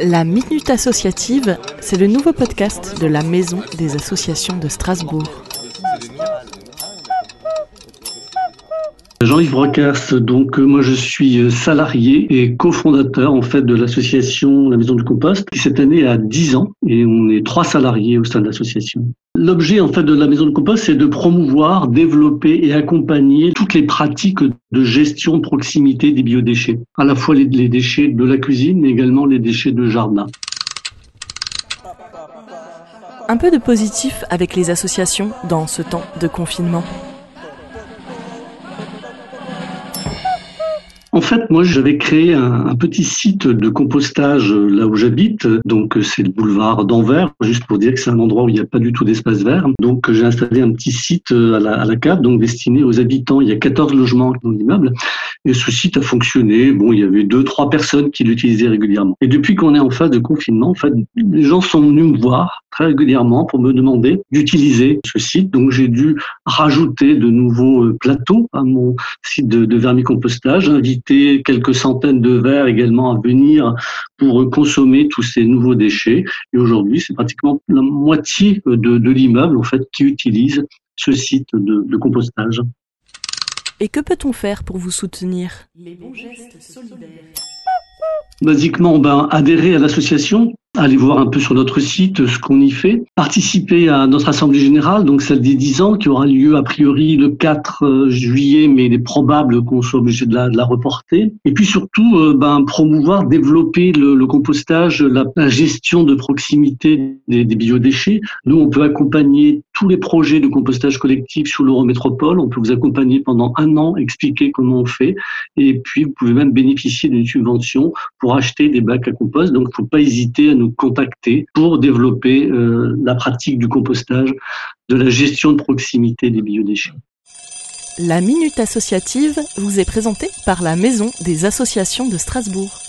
La Minute Associative, c'est le nouveau podcast de la Maison des Associations de Strasbourg. Jean-Yves Brocasse, donc euh, moi je suis euh, salarié et cofondateur en fait de l'association La Maison du Compost qui cette année a 10 ans et on est trois salariés au sein de l'association. L'objet en fait de la Maison du Compost c'est de promouvoir, développer et accompagner toutes les pratiques de gestion de proximité des biodéchets, à la fois les, les déchets de la cuisine mais également les déchets de jardin. Un peu de positif avec les associations dans ce temps de confinement. En fait, moi, j'avais créé un, petit site de compostage euh, là où j'habite. Donc, euh, c'est le boulevard d'Anvers, juste pour dire que c'est un endroit où il n'y a pas du tout d'espace vert. Donc, j'ai installé un petit site euh, à la, à la cave, donc destiné aux habitants. Il y a 14 logements dans l'immeuble. Et ce site a fonctionné. Bon, il y avait deux, trois personnes qui l'utilisaient régulièrement. Et depuis qu'on est en phase de confinement, en fait, les gens sont venus me voir très régulièrement pour me demander d'utiliser ce site. Donc, j'ai dû rajouter de nouveaux plateaux à mon site de, de vermicompostage, inviter quelques centaines de verres également à venir pour consommer tous ces nouveaux déchets. Et aujourd'hui, c'est pratiquement la moitié de, l'immeuble en fait qui utilise ce site de compostage. Et que peut-on faire pour vous soutenir? Les bons gestes solidaires. Basiquement, ben, adhérer à l'association, aller voir un peu sur notre site ce qu'on y fait, participer à notre assemblée générale, donc celle des 10 ans, qui aura lieu a priori le 4 euh, juillet, mais il est probable qu'on soit obligé de la, de la, reporter. Et puis surtout, euh, ben, promouvoir, développer le, le compostage, la, la, gestion de proximité des, des, biodéchets. Nous, on peut accompagner tous les projets de compostage collectif sur l'Eurométropole. On peut vous accompagner pendant un an, expliquer comment on fait. Et puis, vous pouvez même bénéficier d'une subvention pour acheter des bacs à compost. Donc, il ne faut pas hésiter à nous contacter pour développer euh, la pratique du compostage, de la gestion de proximité des biodéchets. La Minute Associative vous est présentée par la Maison des Associations de Strasbourg.